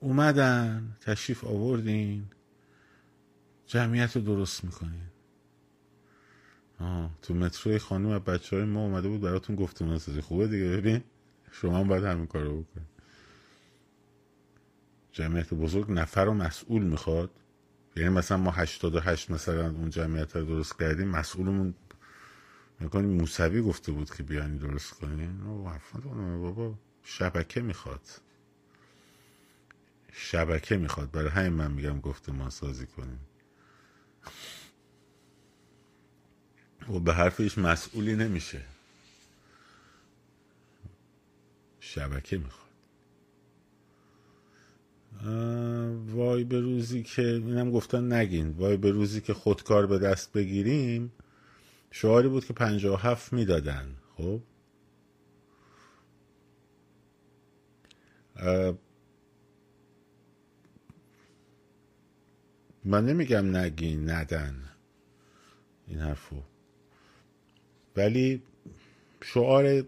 اومدن تشریف آوردین. جمعیت رو درست می‌کنین. آه تو متروی خانم بچه های ما اومده بود براتون گفتم نسازی خوبه دیگه؟ ببین شما هم باید همین کار رو بکنید جمعیت بزرگ نفر و مسئول می‌خواد. یعنی مثلا ما 88 مثلا اون جمعیت رو درست کردیم مسئولمون می‌کنیم موسوی گفته بود که بیانی درست کنیم بابا شبکه می‌خواد. شبکه می‌خواد. برای همین من میگم گفته سازی کنیم. و به حرفش مسئولی نمیشه. شبکه می‌خواد. وای به روزی که اینم گفتن نگین. وای به روزی که خودکار به دست بگیریم شعاری بود که پنجاه هفت می‌دادن. خب؟ من نمیگم نگین ندن. این حرفو. ولی شعار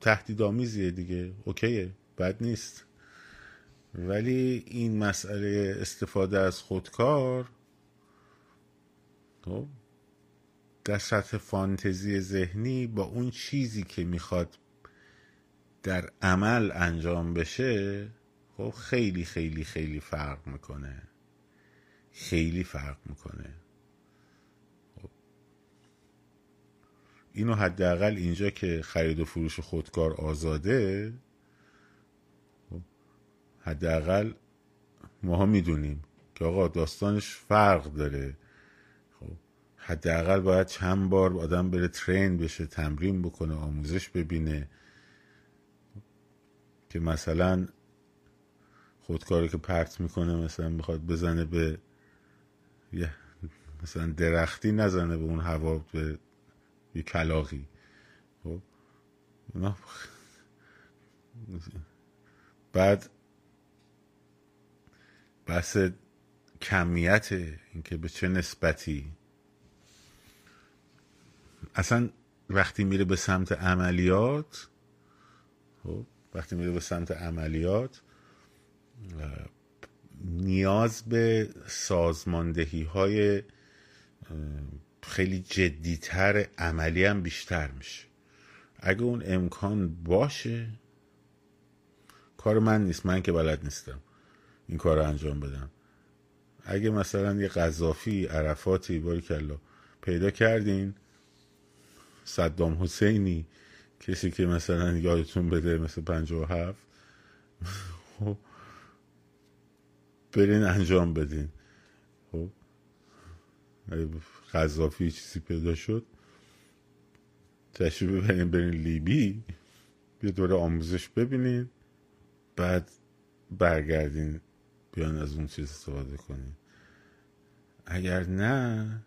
تهدیدآمیزیه دیگه. اوکیه. بد نیست. ولی این مسئله استفاده از خودکار خب در سطح فانتزی ذهنی با اون چیزی که می‌خواد در عمل انجام بشه خب خیلی خیلی خیلی فرق می‌کنه خیلی فرق می‌کنه خب. اینو حداقل اینجا که خرید و فروش خودکار آزاده. حداقل ماها می‌دونیم که آقا داستانش فرق داره. خب حداقل باید چند بار آدم بره ترین بشه تمرین بکنه آموزش ببینه که مثلا خودکاری که پرت می‌کنه مثلا می‌خواد بزنه به یه مثلا درختی نزنه به اون هوا به یه کلاقی خب بعد بحث کمیت اینکه به چه نسبتی. اصلا وقتی میره به سمت عملیات خب وقتی میره به سمت عملیات نیاز به سازماندهی های خیلی جدیتر عملی هم بیشتر میشه. اگه اون امکان باشه کار من نیست. من که بلد نیستم. این کار رو انجام بدم. اگه مثلا یه قذافی عرفاتی باری کلا پیدا کردین صدام حسینی کسی که مثلا یادتون بده مثل پنج و هفت خب برین انجام بدین. خب قذافی چیزی پیدا شد تشریف ببرین برین لیبی یه دوره آموزش ببینین بعد برگردین بیان از اون چیز استفاده کنین اگر نه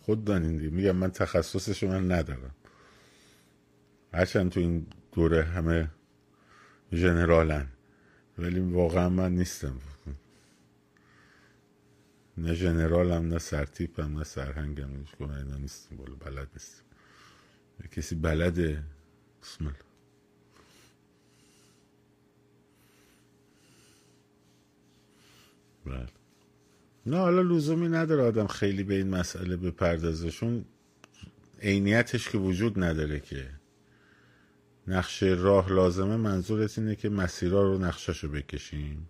خود دانین دیگه. میگم من تخصصش من ندارم. هرچند تو این دوره همه ژنرالن ولی واقعا من نیستم. نه ژنرالم نه سرتیپم نه سرهنگم. اینا نیستم. بالا بلد نیستم. کسی بلده بسم الله بله. نه حالا لزومی نداره آدم خیلی به این مسئله بپردازشون عینیتش که وجود نداره که. نقشه راه لازمه منظورت اینه که مسیرها رو نقشش رو بکشیم.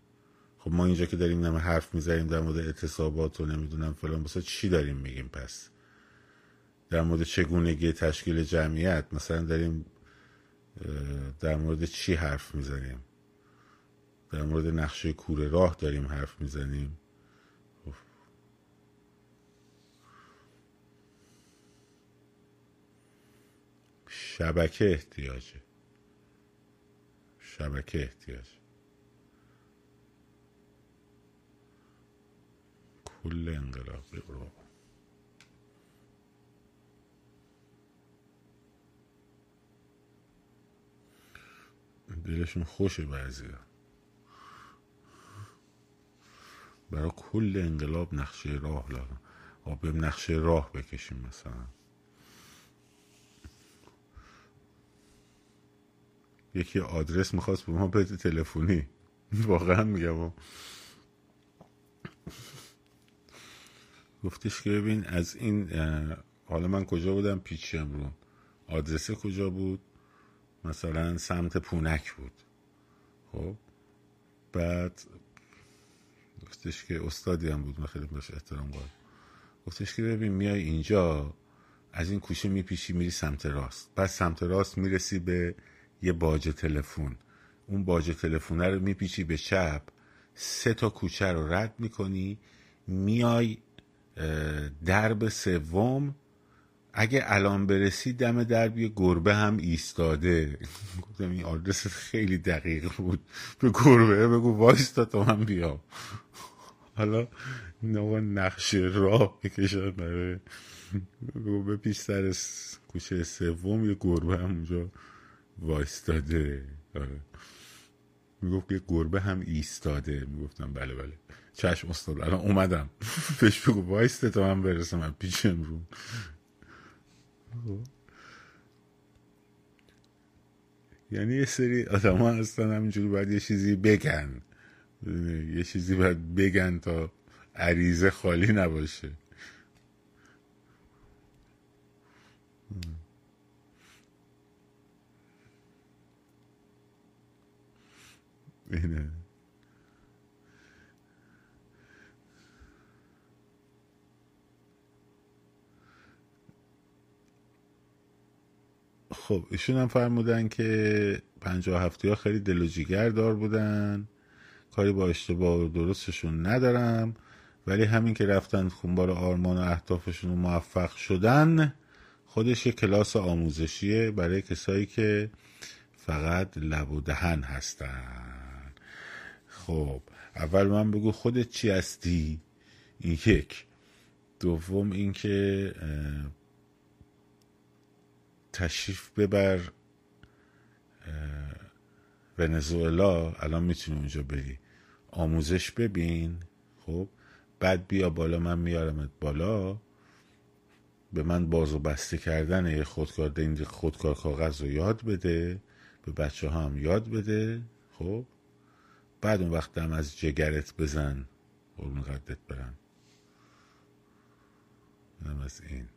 خب ما اینجا که داریم نمه حرف می‌زنیم در مورد اعتصابات و نمی‌دونم فلان بسا چی داریم میگیم پس؟ در مورد چگونگی تشکیل جمعیت مثلا داریم در مورد چی حرف می‌زنیم؟ در مورد نقشه کوره راه داریم حرف می‌زنیم. شبکه احتیاجه شبکه احتیاج. کل انقلاب. رو دلشون خوشه بعضی. برای کل انقلاب نقشه راه لازم. آب نقشه راه بکشیم مثلا. یکی آدرس می‌خواست به ما بده تلفنی. واقعا میگم. گفتش که ببین از این حالا من کجا بودم؟ پیچ امرون. آدرسه کجا بود؟ مثلا سمت پونک بود. خب؟ بعد گفتش که استادی هم بود من خیلی بهش احترام قائل گفتش که ببین میای اینجا از این کوچه میپیشی میری سمت راست. بعد سمت راست می‌رسی به یه باج تلفن. اون باج تلفونه رو میپیچی به چپ. سه تا کوچه رو رد می‌کنی. میای درب سوم اگه الان برسی دم درب یه گربه هم ایستاده. گفتم این آدرس خیلی دقیق بود. به گربه بگو وایستا تا من بیام حالا نوع نقشه راه بکشن برای گربه پیش سر کوچه سوم یه گربه هم اونجا وایستاده. آره. می‌گفت یه گربه هم ایستاده. می‌گفتم بله بله. چشم استاد الان اومدم. بهش بگو وایسته تا من برسم من پیشم رو. یعنی یه سری آدم ها هستن همینجوری باید یه چیزی بگن. یه چیزی باید بگن تا عریضه خالی نباشه. اینه. خب ایشون هم فرمودن که پنجاه هفته ها خیلی دل و جیگر دار بودن. کاری با اشتباه و درستشون ندارم. ولی همین که رفتن خونبار آرمان و اهدافشون رو موفق شدن خودش یه کلاس آموزشیه برای کسایی که فقط لب و دهن هستن. خب اول من بگو خودت چی هستی؟ این یک. دوم اینکه تشریف ببر ونزوئلا الان می‌تونی اونجا بری. آموزش ببین خب؟ بعد بیا بالا من میارمت بالا. به من باز و بسته کردن یه خودکار دین خودکار کاغذ رو یاد بده. به بچه ها هم یاد بده خب؟ بعد اون وقت هم از جگرت بزن. قربون قدت برم. از این.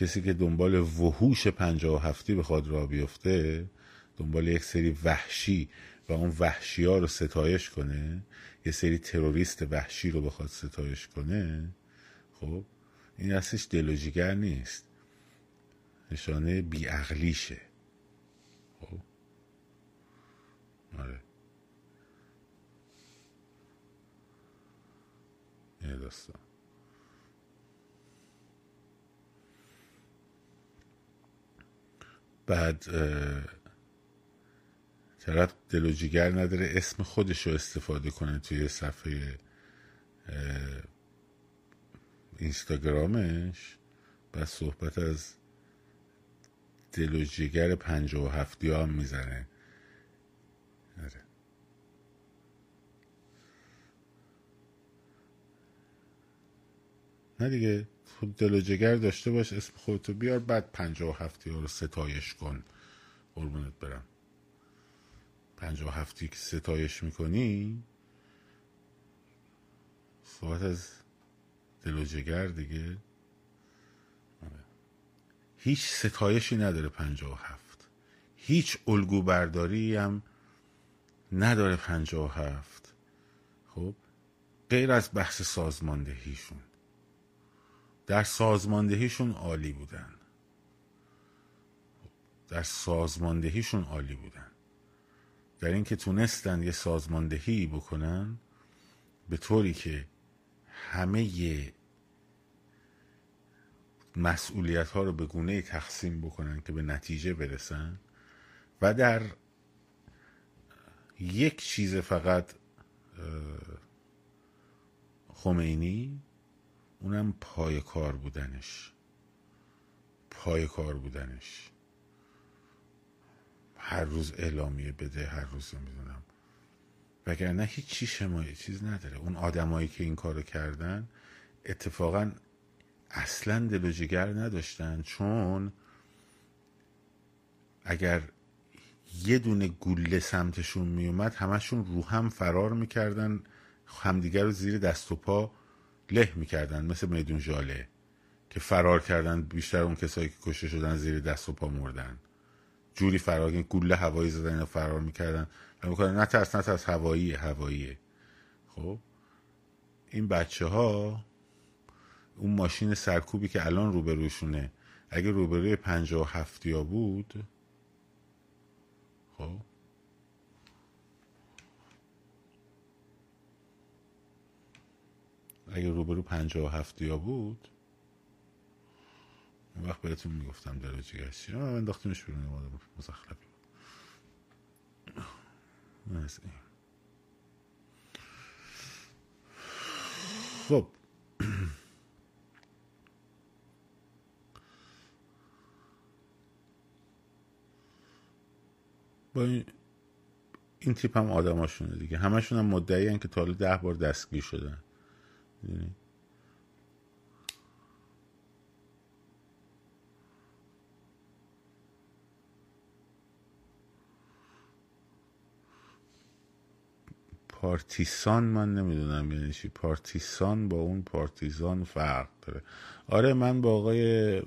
کسی که دنبال وحوش پنجاه و هفتی بخواد را بیفته دنبال یک سری وحشی و اون وحشی ها رو ستایش کنه یه سری تروریست وحشی رو بخواد ستایش کنه خب این اصلش دل نیست. نشانه بیعقلیشه. خب. آره. یه داستان. بعد طرف دل و جیگر نداره اسم خودش رو استفاده کنه توی صفحه اینستاگرامش بعد صحبت از دل و جگر پنج و هفتی هم می‌زنه آره. نه دیگه خود دل و جگر داشته باش اسم خودتو بیار بعد پنج و هفتی ها رو ستایش کن. قربونت برم. پنج و هفتی که ستایش می‌کنی صحبت از دل و جگر دیگه. هیچ ستایشی نداره پنجاه و هفت. هیچ الگو برداری هم نداره پنجاه و هفت. خب غیر از بحث سازماندهیشون. در سازماندهیشون عالی بودن. در سازماندهیشون عالی بودن. در اینکه تونستن یه سازماندهی بکنن به طوری که همه مسئولیت ها رو به گونه تقسیم بکنن که به نتیجه برسن و در یک چیز فقط خمینی اونم پای کار بودنش. پای کار بودنش. هر روز اعلامیه بده هر روز می‌دونم وگرنه هیچ چی شمایی چیز نداره. اون آدمایی که این کارو کردن اتفاقا اصلا دل و جگر نداشتن. چون اگر یه دونه گوله سمتشون میومد همشون رو هم فرار می‌کردن همدیگر رو زیر دست و پا له می‌کردن مثل میدون جاله که فرار کردن بیشتر اون کسایی که کشته شدن زیر دست و پا مردن. جوری فرار گوله هوایی زدن فرار می‌کردن. می‌کنن نه ترس نه ترس هوایی هواییه. خب این بچه ها اون ماشین سرکوبی که الان روبروشونه اگه روبروی پنجاه و هفتیا بود خب اگه روبرو پنجاه و هفتیا بود اون وقت بهتون می‌گفتم دراجی گشتی من انداختیمش بیرون مزخرفی بود. خب. با این, این تیپ هم آدماشونه دیگه. همشون هم مدعی که تا ده بار دستگیر شدن. پارتیسان من نمی‌دونم یعنی چی. پارتیسان با اون پارتیزان فرق داره. آره من با آقای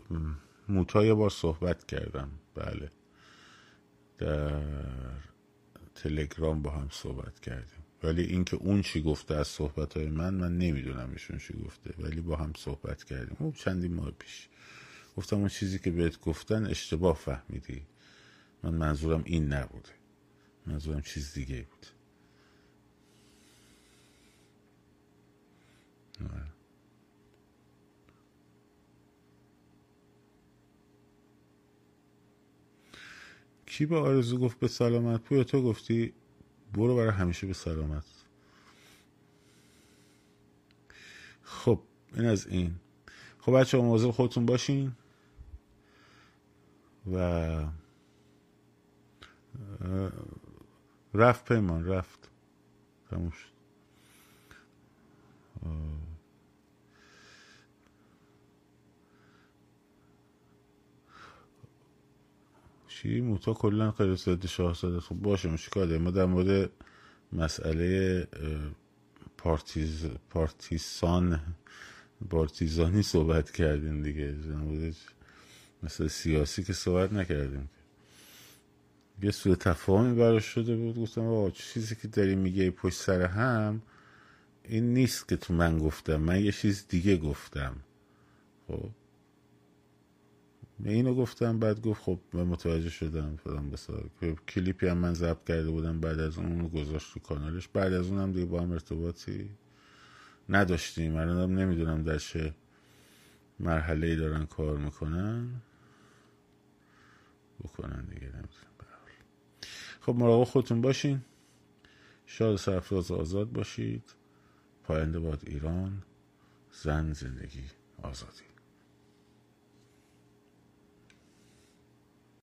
موتا بار صحبت کردم. بله. در تلگرام با هم صحبت کردیم. ولی اینکه اون چی گفته از صحبت های من من نمی‌دونم ایشون چی گفته ولی با هم صحبت کردیم. اون چندی ماه پیش. گفتم اون چیزی که بهت گفتن اشتباه فهمیدی. من منظورم این نبوده. منظورم چیز دیگه بود. آره. کی به آرزو گفت به سلامت پویا؟ تو گفتی؟ برو برای همیشه به سلامت. خب این از این. خب بچه مواظب خودتون باشین و رفت پیمان رفت. تموم شد. چی؟ موتا کلا غیر شاهزاده. خب باشه مشکل ما در مورد مسئله پارتیز پارتیسان پارتیزانی صحبت کردیم دیگه. مثل سیاسی که صحبت نکردیم. یه سوء تفاهمی براش شده بود. گفتم آقا چیزی که داری میگه پشت سر هم این نیست که تو من گفتم. من یه چیز دیگه گفتم. خب؟ اینو گفتم بعد گفت خب من متوجه شدم فلان بسار. کلیپی هم من ضبط کرده بودم بعد از اون اونو گذاشت تو کانالش. بعد از اونم دیگه با هم ارتباطی نداشتیم. الانم نمی‌دونم در چه مرحله ای دارن کار می‌کنن. بکنن دیگه نمی‌دونم. خب مراقب خودتون باشین. شاد سرفراز آزاد باشید. پاینده باد ایران. زن زندگی آزادی.